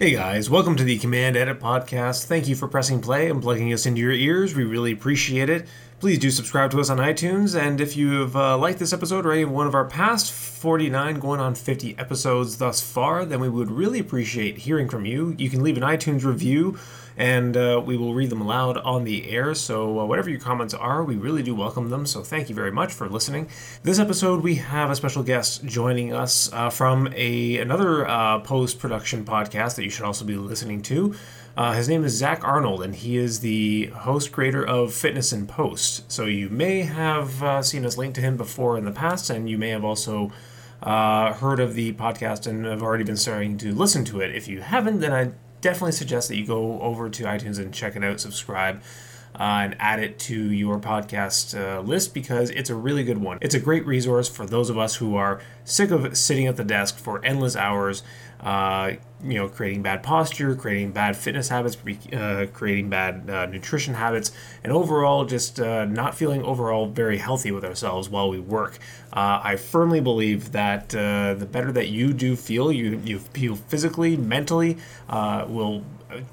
Hey guys, welcome to the Command Edit Podcast. Thank you for pressing play and plugging us into your ears. We really appreciate it. Please do subscribe to us on iTunes, and if you've uh, liked this episode or any one of our past 49 going on 50 episodes thus far, then we would really appreciate hearing from you. You can leave an iTunes review and uh, we will read them aloud on the air. So, uh, whatever your comments are, we really do welcome them. So, thank you very much for listening. This episode, we have a special guest joining us uh, from a another uh, post production podcast that you should also be listening to. Uh, his name is Zach Arnold, and he is the host creator of Fitness in Post. So, you may have uh, seen us link to him before in the past, and you may have also. heard of the podcast and have already been starting to listen to it. If you haven't, then I definitely suggest that you go over to iTunes and check it out, subscribe. Uh, and add it to your podcast uh, list because it's a really good one. It's a great resource for those of us who are sick of sitting at the desk for endless hours, uh, you know, creating bad posture, creating bad fitness habits, uh, creating bad uh, nutrition habits, and overall just uh, not feeling overall very healthy with ourselves while we work. Uh, I firmly believe that uh, the better that you do feel, you you feel physically, mentally, will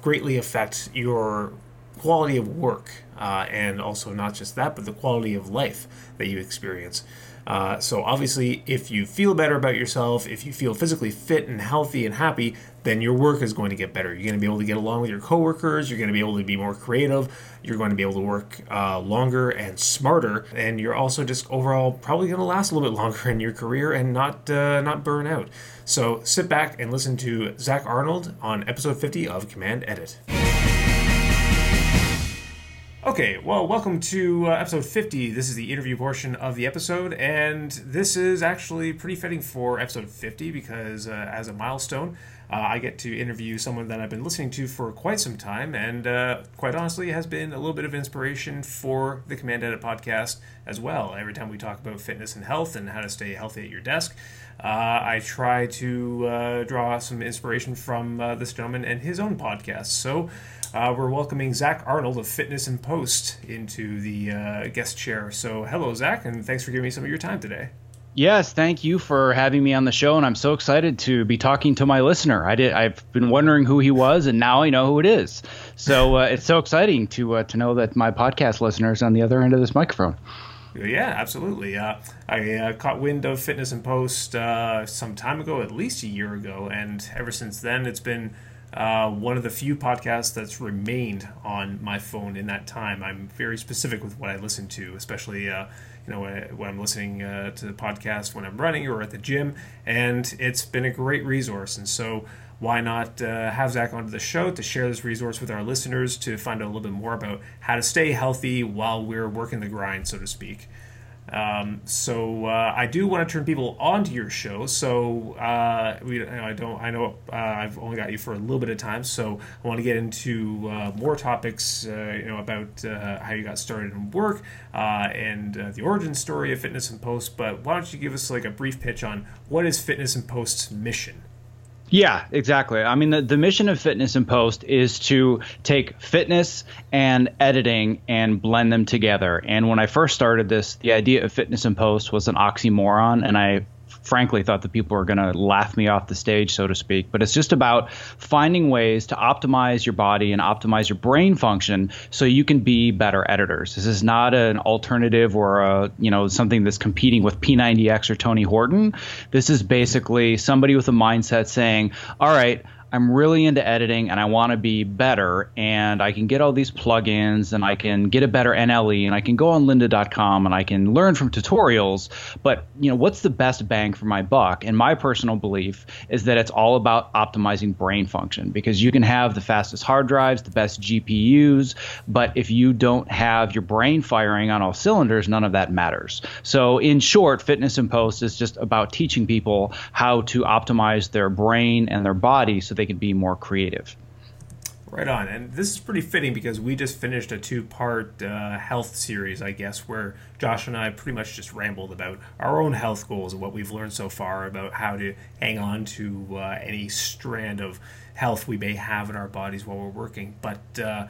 greatly affect your quality of work, and also not just that, but the quality of life that you experience. Uh, so, obviously, if you feel better about yourself, if you feel physically fit and healthy and happy, then your work is going to get better. You're going to be able to get along with your coworkers. You're going to be able to be more creative. You're going to be able to work uh, longer and smarter, and you're also just overall probably going to last a little bit longer in your career and not uh, not burn out. So sit back and listen to Zach Arnold on episode 50 of Command Edit. Okay, well, welcome to uh, episode 50. This is the interview portion of the episode, and this is actually pretty fitting for episode 50 because, uh, as a milestone, uh, I get to interview someone that I've been listening to for quite some time, and uh, quite honestly, has been a little bit of inspiration for the Command Edit podcast as well. Every time we talk about fitness and health and how to stay healthy at your desk, uh, I try to uh, draw some inspiration from this gentleman and his own podcast. So, uh, we're welcoming Zach Arnold of Fitness in Post into the uh, guest chair. So, hello, Zach, and thanks for giving me some of your time today. Yes, thank you for having me on the show, and I'm so excited to be talking to my listener. I did, I've been wondering who he was, and now I know who it is. So uh, it's so exciting to uh, to know that my podcast listener is on the other end of this microphone. Yeah, absolutely. Uh, I uh, caught wind of Fitness in Post uh, some time ago, at least a year ago, and ever since then, it's been uh, one of the few podcasts that's remained on my phone in that time. I'm very specific with what I listen to, especially uh, you know when, I'm listening uh, to the podcast when I'm running or at the gym, and it's been a great resource. And so why not uh, have Zach onto the show to share this resource with our listeners to find out a little bit more about how to stay healthy while we're working the grind, so to speak. Um, so uh, I do want to turn people onto your show. So uh, we, I don't. I know uh, I've only got you for a little bit of time. So I want to get into uh, more topics. Uh, you know about uh, how you got started in work and the origin story of Fitness in Post. But why don't you give us like a brief pitch on what is Fitness in Post's mission? Yeah, exactly. I mean, the, the mission of Fitness in Post is to take fitness and editing and blend them together. And when I first started this, the idea of Fitness in Post was an oxymoron, and I frankly thought that people were going to laugh me off the stage, so to speak. But it's just about finding ways to optimize your body and optimize your brain function so you can be better editors. This is not an alternative or a you know something that's competing with P90X or Tony Horton. This is basically somebody with a mindset saying, "All right." I'm really into editing and I want to be better and I can get all these plugins and I can get a better NLE and I can go on lynda.com and I can learn from tutorials but you know what's the best bang for my buck? And my personal belief is that it's all about optimizing brain function because you can have the fastest hard drives the best GPUs but if you don't have your brain firing on all cylinders none of that matters. So in short fitness in post is just about teaching people how to optimize their brain and their body so they can be more creative. Right on. And this is pretty fitting because we just finished a two part uh, health series, I guess, where Josh and I pretty much just rambled about our own health goals and what we've learned so far about how to hang on to uh, any strand of health we may have in our bodies while we're working. But uh,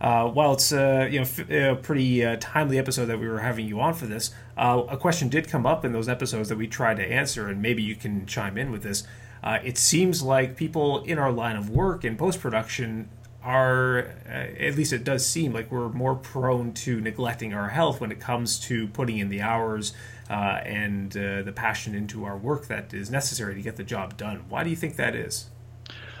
uh, while it's uh, you know f- a pretty uh, timely episode that we were having you on for this, uh, a question did come up in those episodes that we tried to answer, and maybe you can chime in with this. Uh, it seems like people in our line of work in post production are, uh, at least it does seem like we're more prone to neglecting our health when it comes to putting in the hours uh, and uh, the passion into our work that is necessary to get the job done. Why do you think that is?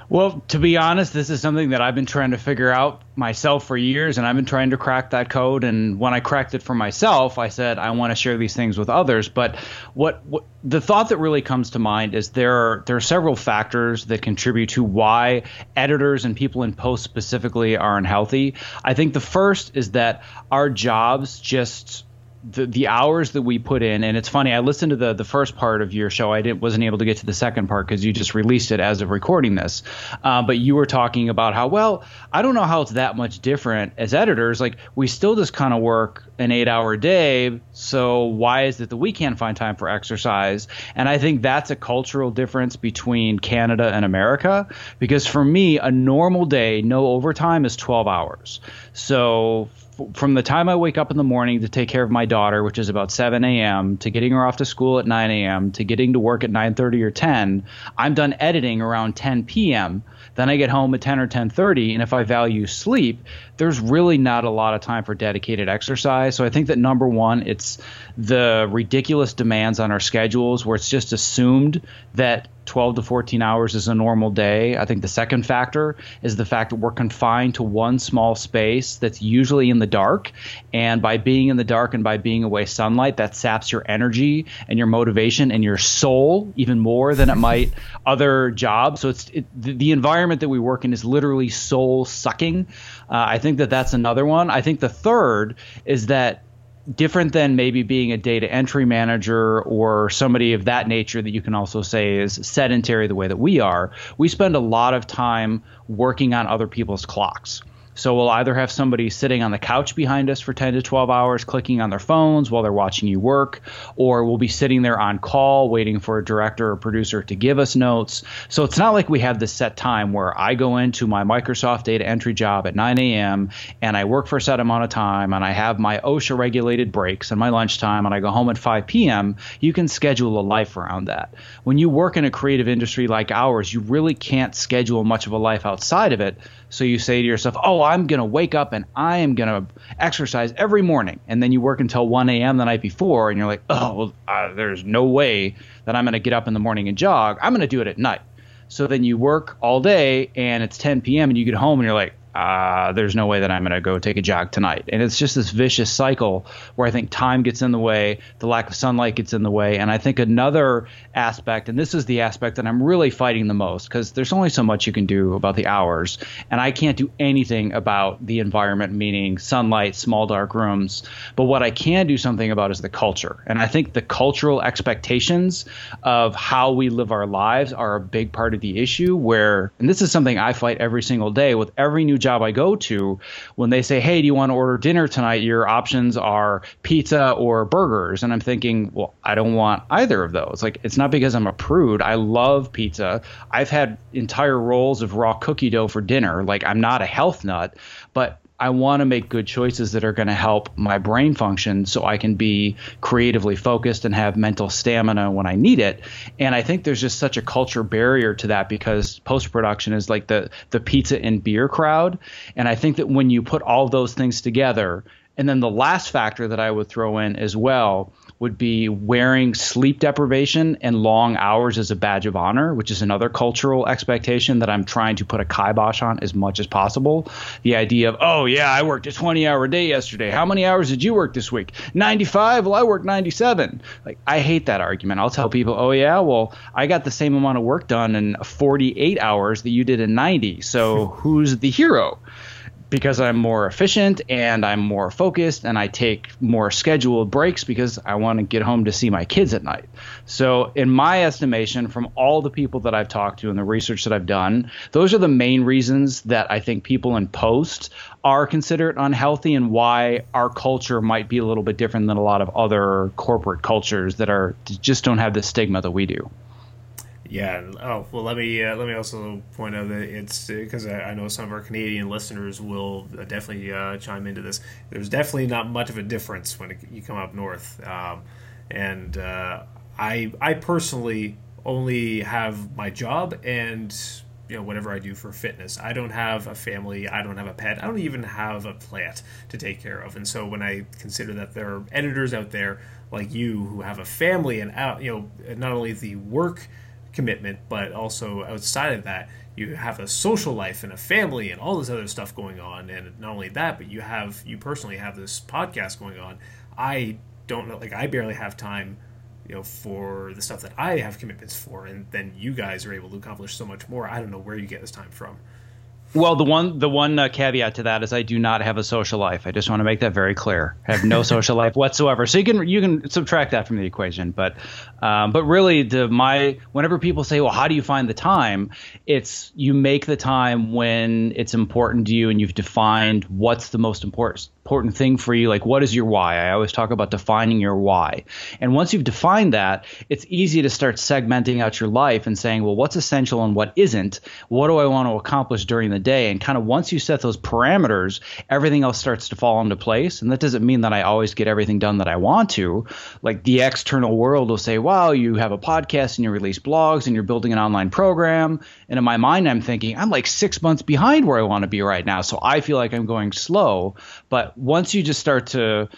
Well, to be honest, this is something that I've been trying to figure out myself for years, and I've been trying to crack that code. And when I cracked it for myself, I said I want to share these things with others. But what, what the thought that really comes to mind is there are there are several factors that contribute to why editors and people in post specifically are unhealthy. I think the first is that our jobs just the the hours that we put in and it's funny i listened to the the first part of your show. I didn't wasn't able to get to the second part because you just released it as of recording this. Uh, but you were talking about how well i don't know how it's that much different as editors. Like we still just kind of work an eight hour day so why is it that we can't find time for exercise? And i think that's a cultural difference between canada and america because for me a normal day no overtime is 12 hours. So from the time I wake up in the morning to take care of my daughter, which is about 7 a.m., to getting her off to school at 9 a.m., to getting to work at 9:30 or 10, I'm done editing around 10 p.m. Then I get home at 10 or 10:30, and if I value sleep, there's really not a lot of time for dedicated exercise. So I think that number one, it's the ridiculous demands on our schedules where it's just assumed that 12 to 14 hours is a normal day. I think the second factor is the fact that we're confined to one small space that's usually in the dark. And by being in the dark and by being away sunlight, that saps your energy and your motivation and your soul even more than it might other jobs. So it's it, the, environment that we work in is literally soul sucking. Uh, I think that that's another one. I think the third is that different than maybe being a data entry manager or somebody of that nature that you can also say is sedentary the way that we are, we spend a lot of time working on other people's clocks. So we'll either have somebody sitting on the couch behind us for 10 to 12 hours clicking on their phones while they're watching you work, or we'll be sitting there on call waiting for a director or producer to give us notes. So it's not like we have this set time where I go into my Microsoft data entry job at 9 a.m. and I work for a set amount of time and I have my OSHA regulated breaks and my lunchtime and I go home at 5 p.m. You can schedule a life around that. When you work in a creative industry like ours, you really can't schedule much of a life outside of it. So you say to yourself, oh, I'm going to wake up and I am going to exercise every morning. And then you work until 1 a.m. the night before and you're like, oh, well, uh, there's no way that I'm going to get up in the morning and jog. I'm going to do it at night. So then you work all day and it's 10 p.m. and you get home and you're like, uh, there's no way that I'm going to go take a jog tonight. And it's just this vicious cycle where I think time gets in the way, the lack of sunlight gets in the way. And I think another aspect, and this is the aspect that I'm really fighting the most because there's only so much you can do about the hours. And I can't do anything about the environment, meaning sunlight, small dark rooms. But what I can do something about is the culture. And I think the cultural expectations of how we live our lives are a big part of the issue where, and this is something I fight every single day with every new job I go to, when they say, "Hey, do you want to order dinner tonight?" Your options are pizza or burgers, and I'm thinking, well, I don't want either of those. Like, it's not because I'm a prude. I love pizza. I've had entire rolls of raw cookie dough for dinner. Like, I'm not a health nut, but I want to make good choices that are going to help my brain function so I can be creatively focused and have mental stamina when I need it. And I think there's just such a culture barrier to that because post production is like the the pizza and beer crowd. And I think that when you put all those things together, and then the last factor that I would throw in as well would be wearing sleep deprivation and long hours as a badge of honor, which is another cultural expectation that I'm trying to put a kibosh on as much as possible. The idea of, oh, yeah, I worked a 20 hour day yesterday. How many hours did you work this week? 95? Well, I worked 97. Like, I hate that argument. I'll tell people, oh, yeah, well, I got the same amount of work done in 48 hours that you did in 90. So who's the hero? Because I'm more efficient and I'm more focused and I take more scheduled breaks because I want to get home to see my kids at night. So, in my estimation, from all the people that I've talked to and the research that I've done, those are the main reasons that I think people in post are considered unhealthy and why our culture might be a little bit different than a lot of other corporate cultures that are just don't have the stigma that we do. Yeah. Oh well. Let me uh, let me also point out that it's because I, I, know some of our Canadian listeners will uh, definitely uh, chime into this. There's definitely not much of a difference when it, you come up north, um, and uh, I I personally only have my job and you know whatever I do for fitness. I don't have a family. I don't have a pet. I don't even have a plant to take care of. And so when I consider that there are editors out there like you who have a family and out, you know, not only the work commitment, but also outside of that, you have a social life and a family and all this other stuff going on. And not only that, but you have you personally have this podcast going on. I don't know, like I barely have time you know, for the stuff that I have commitments for, and then you guys are able to accomplish so much more. I don't know where you get this time from. Well, the one the one uh, caveat to that is I do not have a social life. I just want to make that very clear. I have no social life whatsoever. So you can you can subtract that from the equation. But um, but really, the my whenever people say, well, how do you find the time? It's you make the time when it's important to you, and you've defined what's the most important important thing for you like what is your why? I always talk about defining your why. And once you've defined that it's easy to start segmenting out your life and saying well what's essential and what isn't? What do i want to accomplish during the day? And kind of once you set those parameters everything else starts to fall into place. And that doesn't mean that i always get everything done that i want to. Like the external world will say wow you have a podcast and you release blogs and you're building an online program and in my mind i'm thinking i'm like six months behind where i want to be right now so i feel like i'm going slow but once you just start to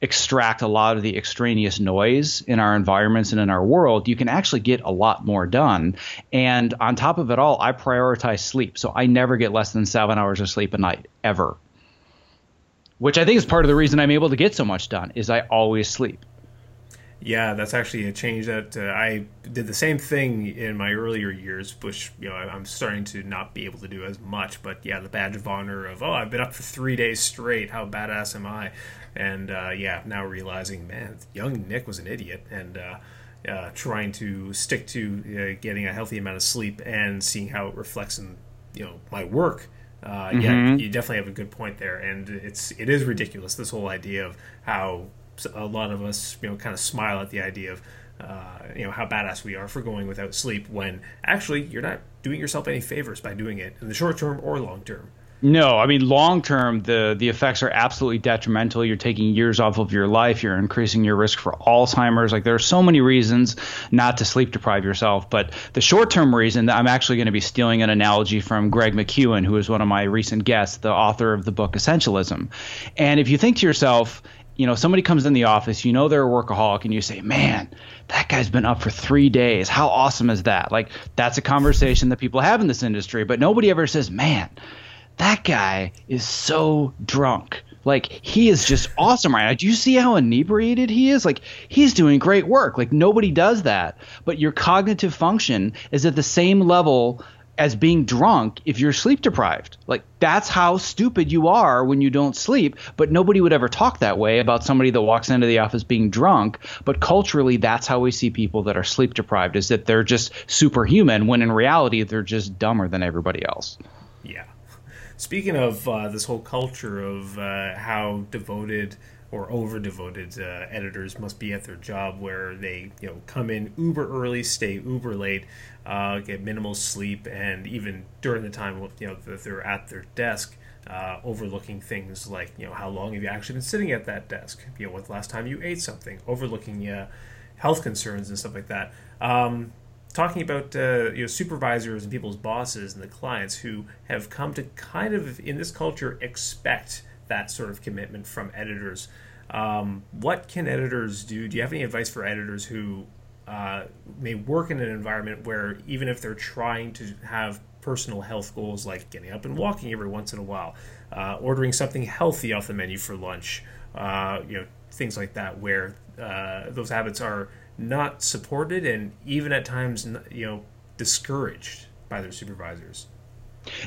extract a lot of the extraneous noise in our environments and in our world, you can actually get a lot more done. And on top of it all, I prioritize sleep. So I never get less than seven hours of sleep a night, ever. Which I think is part of the reason I'm able to get so much done is I always sleep. Yeah, that's actually a change that uh, I did the same thing in my earlier years, which you know I'm starting to not be able to do as much. But yeah, the badge of honor of oh I've been up for three days straight. How badass am I? And uh, yeah, now realizing man, young Nick was an idiot, and uh, uh, trying to stick to uh, getting a healthy amount of sleep and seeing how it reflects in you know my work. Uh, mm-hmm. Yeah, you definitely have a good point there, and it's it is ridiculous this whole idea of how a lot of us, you know, kind of smile at the idea of, uh, you know, how badass we are for going without sleep when actually you're not doing yourself any favors by doing it in the short term or long term. No, I mean long term the the effects are absolutely detrimental. You're taking years off of your life. You're increasing your risk for Alzheimer's. Like there are so many reasons not to sleep deprive yourself. But the short term reason that I'm actually going to be stealing an analogy from Greg McKeown, who is one of my recent guests, the author of the book Essentialism. And if you think to yourself, you know, somebody comes in the office, you know they're a workaholic, and you say, man, that guy's been up for three days. How awesome is that? Like, that's a conversation that people have in this industry, but nobody ever says, man, that guy is so drunk. Like, he is just awesome right now. Do you see how inebriated he is? Like, he's doing great work. Like, nobody does that. But your cognitive function is at the same level as being drunk if you're sleep deprived. Like that's how stupid you are when you don't sleep, but nobody would ever talk that way about somebody that walks into the office being drunk, but culturally that's how we see people that are sleep deprived is that they're just superhuman when in reality they're just dumber than everybody else. Yeah. Speaking of uh, this whole culture of uh, how devoted or over devoted uh, editors must be at their job where they you know come in uber early stay uber late uh, get minimal sleep and even during the time you know that they're at their desk uh, overlooking things like you know how long have you actually been sitting at that desk? You know the last time you ate something? Overlooking uh, health concerns and stuff like that. Um, talking about uh, you know supervisors and people's bosses and the clients who have come to kind of in this culture expect that sort of commitment from editors. Um, what can editors do? Do you have any advice for editors who uh, may work in an environment where even if they're trying to have personal health goals like getting up and walking every once in a while, uh, ordering something healthy off the menu for lunch, uh, you know, things like that, where uh, those habits are not supported and even at times, you know, discouraged by their supervisors.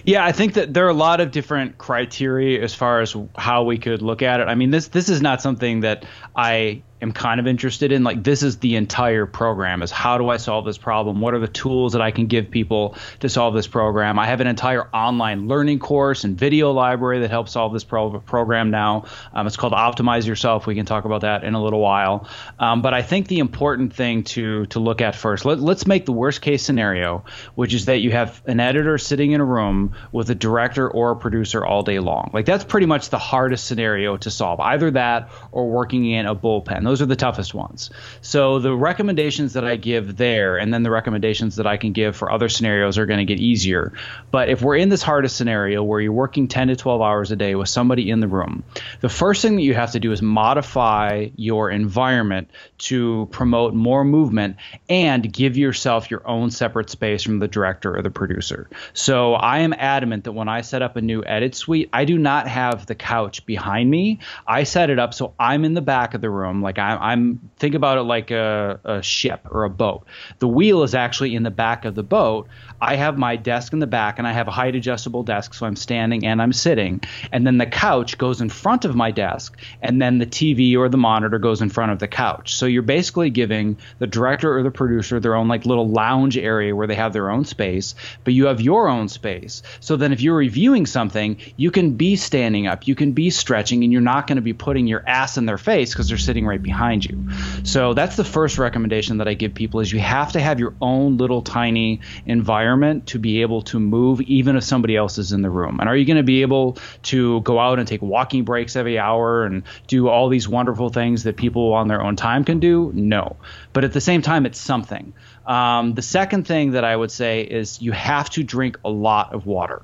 Yeah, I think that there are a lot of different criteria as far as how we could look at it. I mean, this this is not something that I am kind of interested in like this is the entire program is how do i solve this problem? What are the tools that i can give people to solve this program? I have an entire online learning course and video library that helps solve this pro- program now. Um, it's called optimize yourself. We can talk about that in a little while. Um, but i think the important thing to to look at first let, let's make the worst case scenario which is that you have an editor sitting in a room with a director or a producer all day long. Like that's pretty much the hardest scenario to solve either that or working in a bullpen Those are the toughest ones. So the recommendations that I give there, and then the recommendations that I can give for other scenarios are going to get easier. But if we're in this hardest scenario where you're working 10 to 12 hours a day with somebody in the room, the first thing that you have to do is modify your environment to promote more movement and give yourself your own separate space from the director or the producer. So I am adamant that when I set up a new edit suite, I do not have the couch behind me. I set it up so I'm in the back of the room. Like I, I'm think about it like a, a ship or a boat. The wheel is actually in the back of the boat. I have my desk in the back and I have a height adjustable desk, so I'm standing and I'm sitting. And then the couch goes in front of my desk, and then the TV or the monitor goes in front of the couch. So you're basically giving the director or the producer their own like little lounge area where they have their own space, but you have your own space. So then if you're reviewing something, you can be standing up, you can be stretching, and you're not going to be putting your ass in their face because they're sitting right behind you. So that's the first recommendation that I give people is you have to have your own little tiny environment to be able to move even if somebody else is in the room. And are you going to be able to go out and take walking breaks every hour and do all these wonderful things that people on their own time can do? No. But at the same time, it's something. Um, the second thing that I would say is you have to drink a lot of water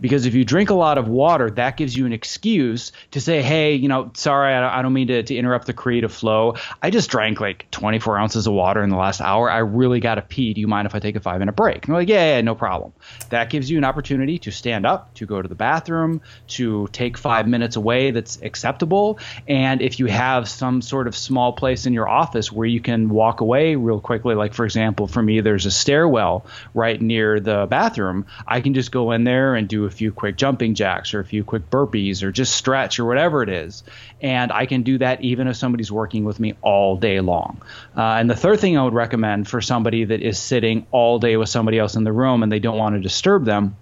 because if you drink a lot of water, that gives you an excuse to say, hey, you know, sorry, I don't mean to, to interrupt the creative flow. I just drank like 24 ounces of water in the last hour. I really got to pee. Do you mind if I take a five minute break? And they're like, yeah, yeah, no problem. That gives you an opportunity to stand up, to go to the bathroom, to take five minutes away that's acceptable. And if you have some sort of small place in your office where you can walk away real quickly, like for example, for me, there's a stairwell right near the bathroom, I can just go in there and do a few quick jumping jacks or a few quick burpees or just stretch or whatever it is. And I can do that even if somebody's working with me all day long. Uh, and the third thing I would recommend for somebody that is sitting all day with somebody else in the room and they don't want to disturb them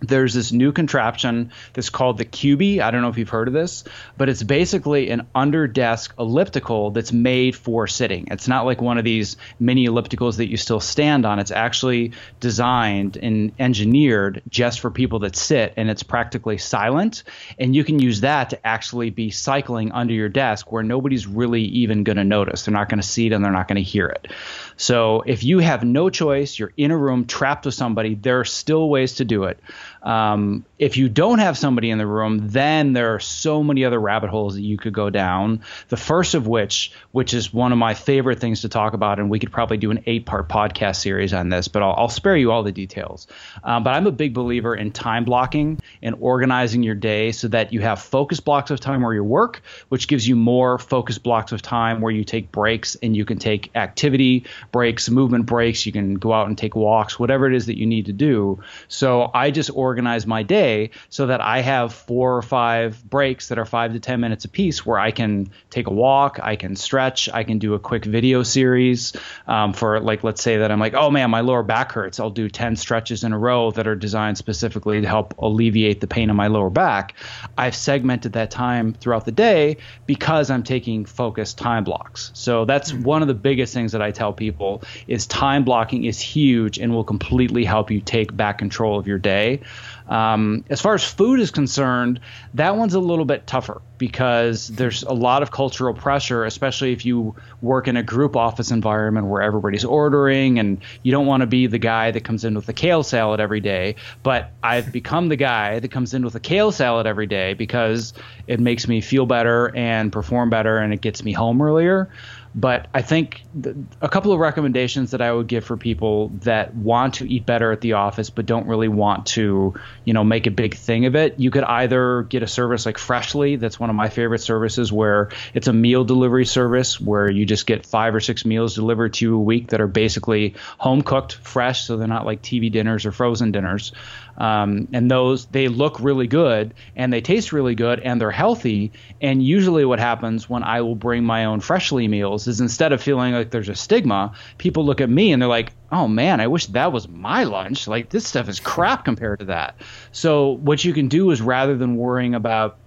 there's this new contraption that's called the Cubii. I don't know if you've heard of this, but it's basically an under desk elliptical that's made for sitting. It's not like one of these mini ellipticals that you still stand on. It's actually designed and engineered just for people that sit, and it's practically silent. And you can use that to actually be cycling under your desk where nobody's really even going to notice. They're not going to see it and they're not going to hear it. So if you have no choice, you're in a room trapped with somebody, there are still ways to do it. Um, if you don't have somebody in the room, then there are so many other rabbit holes that you could go down. The first of which, which is one of my favorite things to talk about, and we could probably do an eight part podcast series on this, but I'll, I'll spare you all the details. Um, but I'm a big believer in time blocking and organizing your day so that you have focus blocks of time where you work, which gives you more focus blocks of time where you take breaks and you can take activity breaks, movement breaks. You can go out and take walks, whatever it is that you need to do. So I just organize my day so that I have four or five breaks that are five to 10 minutes apiece where I can take a walk, I can stretch, I can do a quick video series um, for, like, let's say that I'm like, oh man, my lower back hurts. I'll do 10 stretches in a row that are designed specifically to help alleviate the pain in my lower back. I've segmented that time throughout the day because I'm taking focused time blocks. So that's hmm. one of the biggest things that I tell people is time blocking is huge and will completely help you take back control of your day. Um, as far as food is concerned, that one's a little bit tougher because there's a lot of cultural pressure, especially if you work in a group office environment where everybody's ordering and you don't want to be the guy that comes in with a kale salad every day. But I've become the guy that comes in with a kale salad every day because it makes me feel better and perform better and it gets me home earlier. But I think th- a couple of recommendations that I would give for people that want to eat better at the office but don't really want to, you know, make a big thing of it. You could either get a service like Freshly, that's one of my favorite services where it's a meal delivery service where you just get five or six meals delivered to you a week that are basically home cooked, fresh, so they're not like TV dinners or frozen dinners. Um, and those they look really good and they taste really good and they're healthy. And usually, what happens when I will bring my own freshly meals is instead of feeling like there's a stigma, people look at me and they're like, "Oh man, I wish that was my lunch. Like this stuff is crap compared to that." So what you can do is rather than worrying about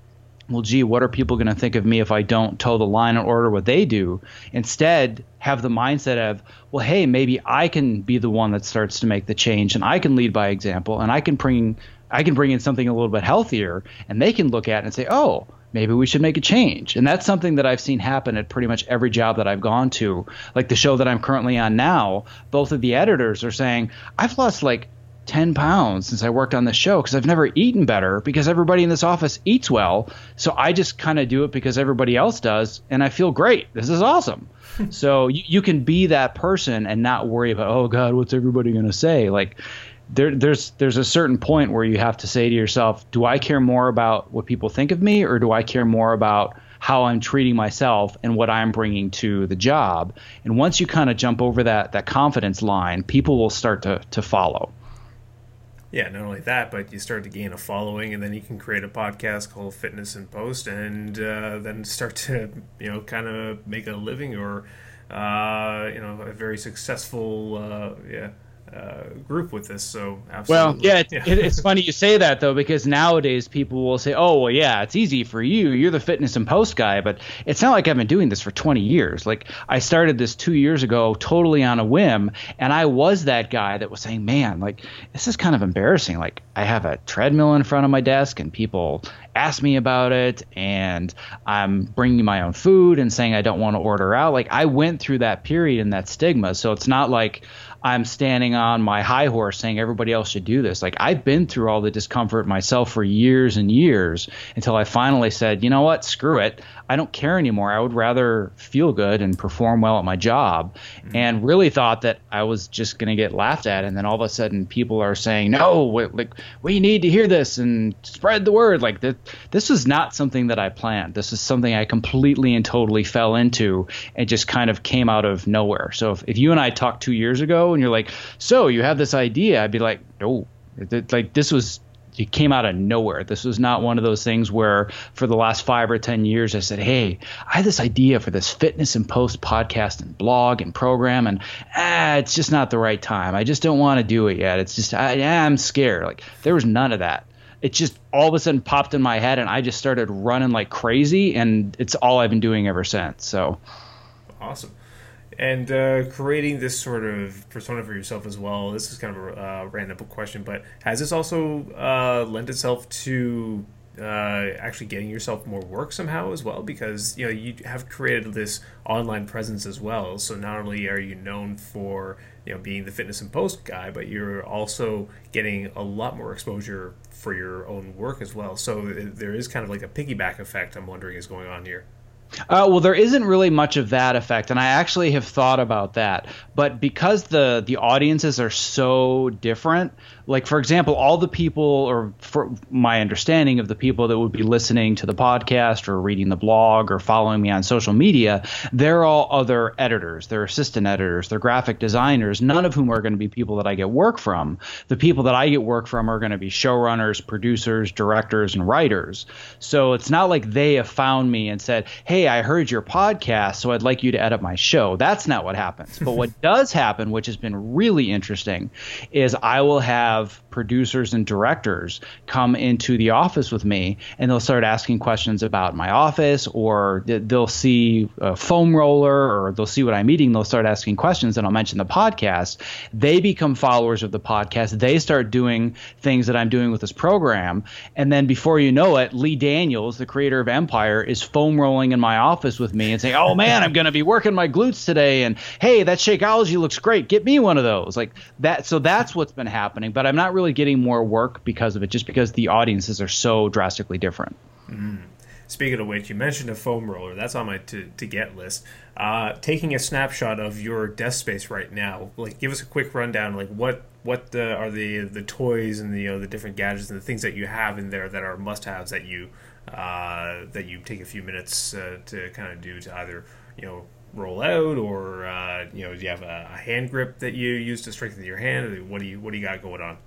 well, gee, what are people going to think of me if I don't toe the line and order what they do? Instead, have the mindset of, well, hey, maybe I can be the one that starts to make the change, and I can lead by example, and I can bring I can bring in something a little bit healthier, and they can look at it and say, oh, maybe we should make a change. And that's something that I've seen happen at pretty much every job that I've gone to. Like the show that I'm currently on now, both of the editors are saying, I've lost like 10 pounds since I worked on the show because I've never eaten better because everybody in this office eats well. So I just kind of do it because everybody else does. And I feel great. This is awesome. so you, you can be that person and not worry about, oh God, what's everybody going to say? Like, there, there's there's a certain point where you have to say to yourself, do I care more about what people think of me, or do I care more about how I'm treating myself and what I'm bringing to the job? And once you kind of jump over that that confidence line, people will start to to follow. Yeah, not only that, but you start to gain a following, and then you can create a podcast called Fitness in Post, and uh, then start to you know kind of make a living or uh, you know a very successful uh, yeah uh, group with this. So absolutely. Well, yeah, yeah. It, it's funny you say that though, because nowadays people will say, "Oh, well, yeah, it's easy for you. You're the fitness in post guy." But it's not like I've been doing this for 20 years. Like I started this two years ago, totally on a whim, and I was that guy that was saying, "Man, like this is kind of embarrassing. Like I have a treadmill in front of my desk, and people ask me about it, and I'm bringing my own food and saying I don't want to order out." Like I went through that period and that stigma, so it's not like I'm standing on my high horse saying everybody else should do this. Like I've been through all the discomfort myself for years and years until I finally said, you know what, screw it. I don't care anymore. I would rather feel good and perform well at my job. Mm-hmm. And really thought that I was just going to get laughed at. And then all of a sudden people are saying, no, like we need to hear this and spread the word. Like that, this is not something that I planned. This is something I completely and totally fell into and just kind of came out of nowhere. So if, if you and I talked two years ago and you're like, so you have this idea, I'd be like, no, like this was it came out of nowhere. This was not one of those things where for the last five or 10 years I said, Hey, I have this idea for this fitness in post podcast and blog and program, and ah, it's just not the right time. I just don't want to do it yet. It's just, I, I'm scared. Like, there was none of that. It just all of a sudden popped in my head, and I just started running like crazy, and it's all I've been doing ever since. So awesome and uh, creating this sort of persona for yourself as well. This is kind of a uh, random question, but has this also uh, lent itself to uh, actually getting yourself more work somehow as well? Because you know you have created this online presence as well. So not only are you known for you know being the fitness in post guy, but you're also getting a lot more exposure for your own work as well. So there is kind of like a piggyback effect. I'm wondering is going on here. Uh, well, there isn't really much of that effect, and I actually have thought about that. But because the the audiences are so different, like for example all the people or for my understanding of the people that would be listening to the podcast or reading the blog or following me on social media they're all other editors. They're assistant editors. They're graphic designers none of whom are going to be people that i get work from. The people that i get work from are going to be showrunners producers directors and writers. So it's not like they have found me and said hey i heard your podcast so i'd like you to edit my show that's not what happens but what does happen which has been really interesting is i will have have producers and directors come into the office with me and they'll start asking questions about my office or they'll see a foam roller or they'll see what I'm eating. They'll start asking questions and I'll mention the podcast. They become followers of the podcast. They start doing things that I'm doing with this program. And then before you know it, Lee Daniels, the creator of Empire, is foam rolling in my office with me and saying, Oh man, I'm going to be working my glutes today. And hey, that Shakeology looks great. Get me one of those. Like that. So that's what's been happening. But I'm not really getting more work because of it, just because the audiences are so drastically different. Mm. Speaking of which, you mentioned a foam roller. That's on my to, to get list. Uh, taking a snapshot of your desk space right now, like give us a quick rundown. Like what what are the the toys and the you know, the different gadgets and the things that you have in there that are must haves that you uh, that you take a few minutes uh, to kind of do to either you know roll out, or uh, you know, do you have a, hand grip that you use to strengthen your hand? What do you what do you got going on?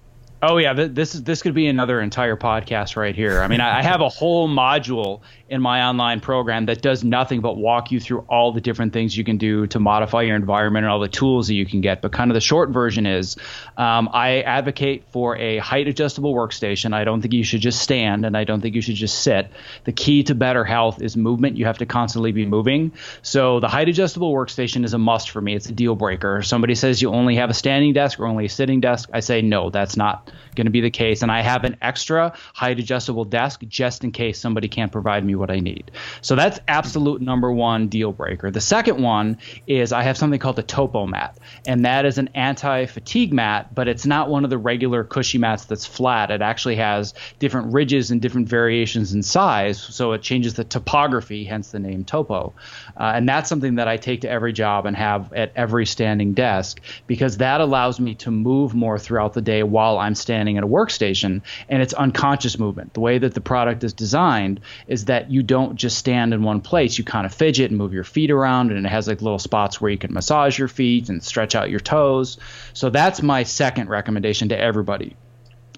Oh yeah, this is this could be another entire podcast right here. I mean, I, have a whole module in my online program that does nothing but walk you through all the different things you can do to modify your environment and all the tools that you can get. But kind of the short version is, um, I advocate for a height adjustable workstation. I don't think you should just stand, and I don't think you should just sit. The key to better health is movement. You have to constantly be moving. So the height adjustable workstation is a must for me. It's a deal breaker. Somebody says you only have a standing desk or only a sitting desk. I say no, that's not going to be the case. And I have an extra height adjustable desk just in case somebody can't provide me what I need. So that's absolute number one deal breaker. The second one is I have something called a Topo mat, and that is an anti fatigue mat, but it's not one of the regular cushy mats that's flat. It actually has different ridges and different variations in size, so it changes the topography, hence the name Topo. Uh, and that's something that I take to every job and have at every standing desk because that allows me to move more throughout the day while I'm standing at a workstation. And it's unconscious movement. The way that the product is designed is that you don't just stand in one place. You kind of fidget and move your feet around, and it has like little spots where you can massage your feet and stretch out your toes. So that's my second recommendation to everybody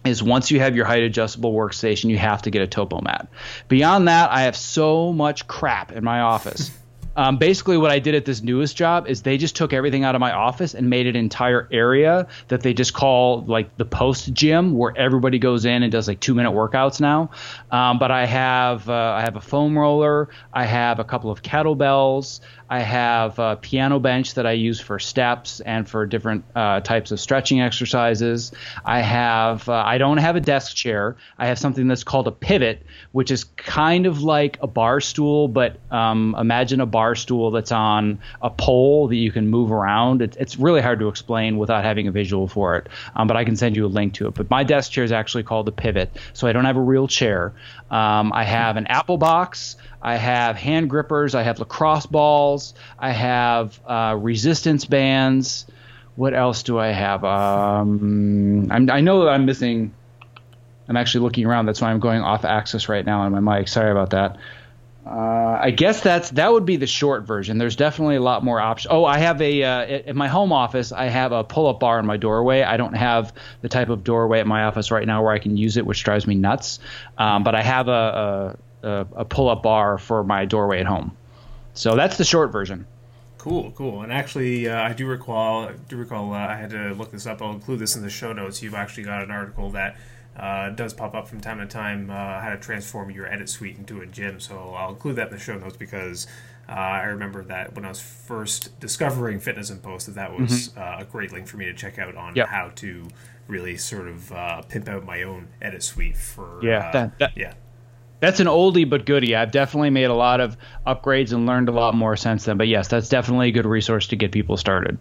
is once you have your height adjustable workstation, you have to get a topo mat. Beyond that, I have so much crap in my office. Um, basically, what I did at this newest job is they just took everything out of my office and made an entire area that they just call like the post gym, where everybody goes in and does like two minute workouts now. Um, but I have uh, I have a foam roller, I have a couple of kettlebells, I have a piano bench that I use for steps and for different uh, types of stretching exercises. I have uh, I don't have a desk chair. I have something that's called a pivot, which is kind of like a bar stool, but um, imagine a bar stool that's on a pole that you can move around. It, it's really hard to explain without having a visual for it, um, but I can send you a link to it. But my desk chair is actually called a pivot, so I don't have a real chair. Um, I have an Apple box. I have hand grippers. I have lacrosse balls. I have uh, resistance bands. What else do I have? Um, i know that I'm missing. I'm actually looking around. That's why I'm going off axis right now on my mic. Sorry about that. Uh, I guess that's that would be the short version. There's definitely a lot more options. Oh, I have a uh, in my home office. I have a pull-up bar in my doorway. I don't have the type of doorway at my office right now where I can use it, which drives me nuts. Um, but I have a, a, a pull-up bar for my doorway at home. So that's the short version. Cool, cool. And actually, uh, I do recall. I Do recall. Uh, I had to look this up. I'll include this in the show notes. You've actually got an article that uh, does pop up from time to time uh, how to transform your edit suite into a gym. So I'll include that in the show notes because uh, I remember that when I was first discovering Fitness in Post, that that was mm-hmm. Uh, a great link for me to check out on yep. how to really sort of uh, pimp out my own edit suite for yeah uh, that, that, yeah. That's an oldie but goodie. I've definitely made a lot of upgrades and learned a lot more since then. But yes, that's definitely a good resource to get people started.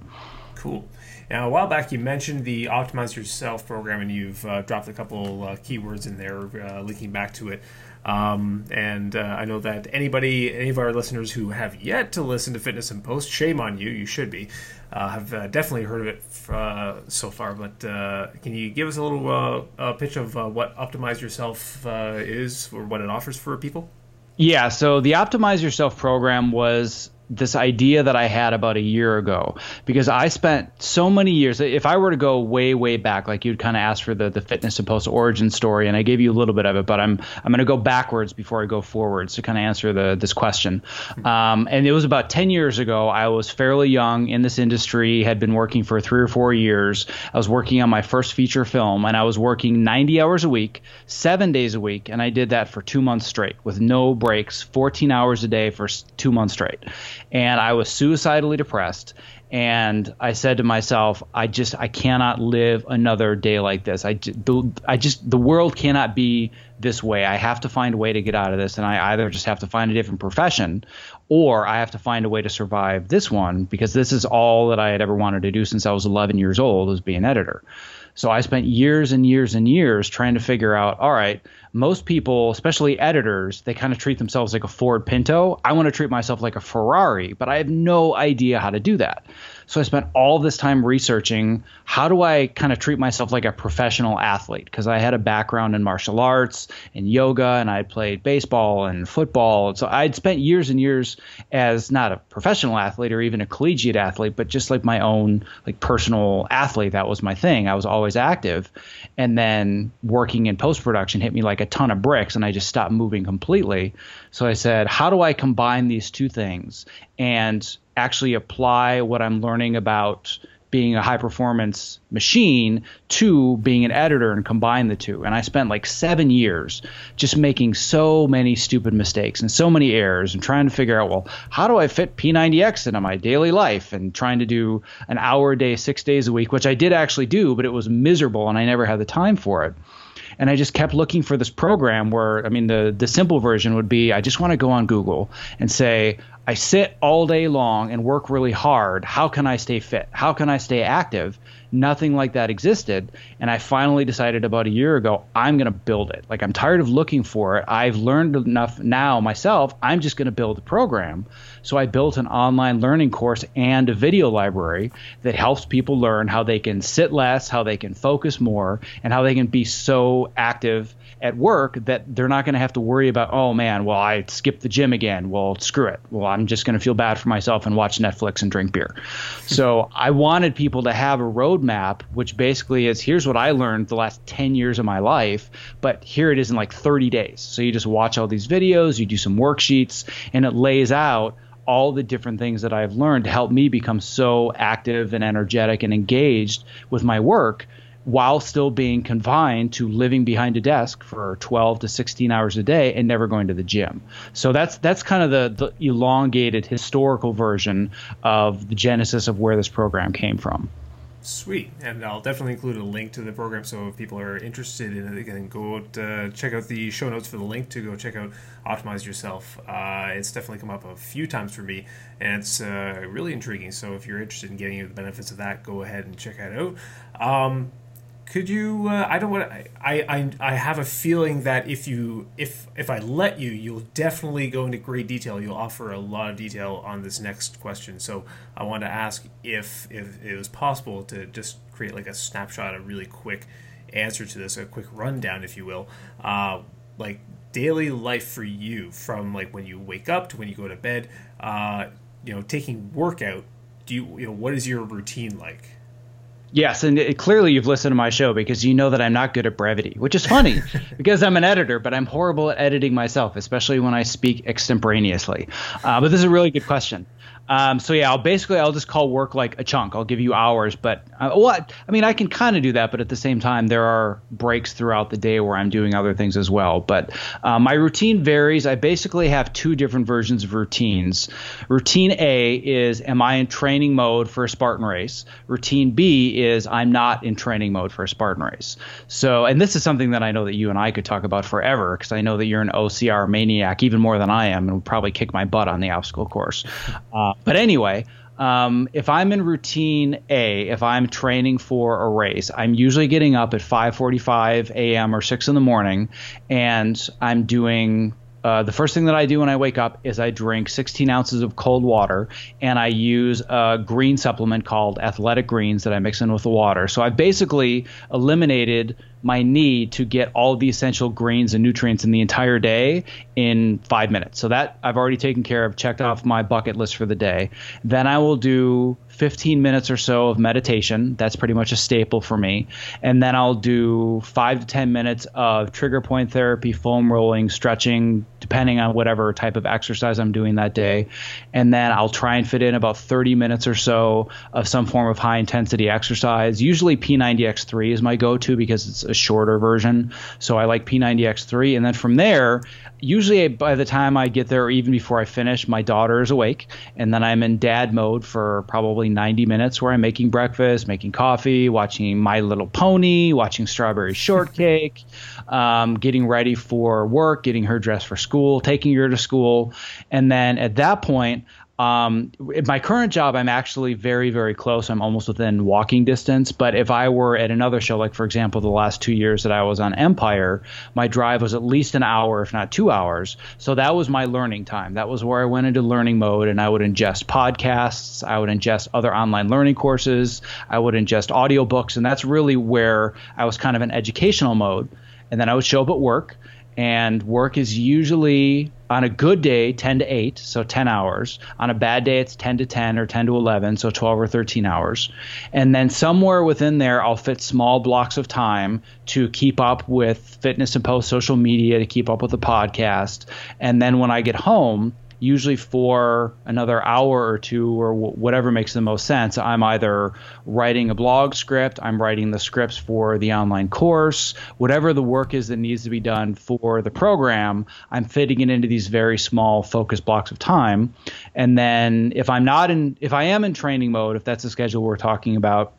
Cool. Now, a while back, you mentioned the Optimize Yourself program, and you've uh, dropped a couple uh, keywords in there, uh, linking back to it. Um, and uh, I know that anybody, any of our listeners who have yet to listen to Fitness in Post, shame on you. You should be. Uh, have uh, definitely heard of it uh, so far. But uh, can you give us a little uh, pitch of what Optimize Yourself is, or what it offers for people? Yeah. So the Optimize Yourself program was this idea that I had about a year ago because I spent so many years. If I were to go way, way back, like you'd kind of ask for the the fitness in post origin story, and I gave you a little bit of it, but I'm I'm going to go backwards before I go forwards to kind of answer the this question. Um, and it was about ten years ago. I was fairly young in this industry, had been working for three or four years. I was working on my first feature film, and I was working 90 hours a week, seven days a week, and I did that for two months straight with no breaks, 14 hours a day for two months straight and I was suicidally depressed. And I said to myself, I just I cannot live another day like this. I, the, I just the world cannot be this way. I have to find a way to get out of this, and I either just have to find a different profession, or I have to find a way to survive this one because this is all that I had ever wanted to do since I was 11 years old was be an editor. So I spent years and years and years trying to figure out, all right, most people, especially editors, they kind of treat themselves like a Ford Pinto. I want to treat myself like a Ferrari, but I have no idea how to do that. So I spent all this time researching how do I kind of treat myself like a professional athlete because I had a background in martial arts and yoga and I played baseball and football. So I'd spent years and years as not a professional athlete or even a collegiate athlete, but just like my own like personal athlete. That was my thing. I was always active. And then working in post production hit me like a ton of bricks and I just stopped moving completely. So I said, how do I combine these two things and actually apply what I'm learning about being a high performance machine to being an editor and combine the two. And I spent like seven years just making so many stupid mistakes and so many errors and trying to figure out, well, how do I fit P90X into my daily life and trying to do an hour a day, six days a week, which I did actually do, but it was miserable and I never had the time for it and I just kept looking for this program where I mean the the simple version would be I just want to go on Google and say I sit all day long and work really hard. How can I stay fit? How can I stay active? Nothing like that existed. And I finally decided about a year ago, I'm going to build it. Like, I'm tired of looking for it. I've learned enough now myself. I'm just going to build a program. So I built an online learning course and a video library that helps people learn how they can sit less, how they can focus more, and how they can be so active at work that they're not going to have to worry about, oh man, well, I skipped the gym again. Well, screw it. Well, I'm just going to feel bad for myself and watch Netflix and drink beer. so I wanted people to have a roadmap, which basically is here's what I learned the last 10 years of my life, but here it is in like 30 days. So you just watch all these videos, you do some worksheets, and it lays out all the different things that I've learned to help me become so active and energetic and engaged with my work while still being confined to living behind a desk for 12 to 16 hours a day and never going to the gym. So that's that's kind of the, the elongated historical version of the genesis of where this program came from. Sweet, and I'll definitely include a link to the program so if people are interested in it, they can go out, uh, check out the show notes for the link to go check out Optimize Yourself. Uh, it's definitely come up a few times for me, and it's uh, really intriguing. So if you're interested in getting the benefits of that, go ahead and check that out. Um, could you? Uh, I don't want. I, I I have a feeling that if you if if I let you, you'll definitely go into great detail. You'll offer a lot of detail on this next question. So I want to ask if if it was possible to just create like a snapshot, a really quick answer to this, a quick rundown, if you will, uh, like daily life for you from like when you wake up to when you go to bed. Uh, you know, taking workout. Do you you know what is your routine like? Yes, and it, clearly you've listened to my show because you know that I'm not good at brevity, which is funny because I'm an editor, but I'm horrible at editing myself, especially when I speak extemporaneously. Uh, but this is a really good question. Um, so yeah, I'll basically I'll just call work like a chunk. I'll give you hours, but uh, what I mean I can kind of do that, but at the same time there are breaks throughout the day where I'm doing other things as well. But uh, my routine varies. I basically have two different versions of routines. Routine A is am I in training mode for a Spartan race? Routine B is I'm not in training mode for a Spartan race. So and this is something that I know that you and I could talk about forever because I know that you're an OCR maniac even more than I am and would probably kick my butt on the obstacle course. Uh, but anyway, um, if I'm in routine A, if I'm training for a race, I'm usually getting up at 5:45 a.m. or 6 in the morning, and I'm doing uh, the first thing that I do when I wake up is I drink 16 ounces of cold water and I use a green supplement called Athletic Greens that I mix in with the water. So I've basically eliminated my need to get all the essential greens and nutrients in the entire day in five minutes. So that I've already taken care of, checked off my bucket list for the day. Then I will do 15 minutes or so of meditation. That's pretty much a staple for me. And then I'll do five to 10 minutes of trigger point therapy, foam rolling, stretching, depending on whatever type of exercise I'm doing that day. And then I'll try and fit in about 30 minutes or so of some form of high intensity exercise. Usually P90X3 is my go to because it's a shorter version. So I like P90X3. And then from there, usually by the time I get there, or even before I finish, my daughter is awake, and then I'm in dad mode for probably 90 minutes, where I'm making breakfast, making coffee, watching My Little Pony, watching Strawberry Shortcake, um, getting ready for work, getting her dressed for school, taking her to school, and then at that point, um, in my current job, I'm actually very, very close. I'm almost within walking distance. But if I were at another show, like for example, the last two years that I was on Empire, my drive was at least an hour, if not two hours. So that was my learning time. That was where I went into learning mode and I would ingest podcasts, I would ingest other online learning courses, I would ingest audiobooks. And that's really where I was kind of in educational mode. And then I would show up at work and work is usually on a good day 10 to 8 so 10 hours. On a bad day it's 10 to 10 or 10 to 11 so 12 or 13 hours. And then somewhere within there i'll fit small blocks of time to keep up with fitness in post social media to keep up with the podcast. And then when i get home usually for another hour or two or w- whatever makes the most sense, I'm either writing a blog script, I'm writing the scripts for the online course, whatever the work is that needs to be done for the program, I'm fitting it into these very small focus blocks of time. And then if I'm not in, if I am in training mode, if that's the schedule we're talking about,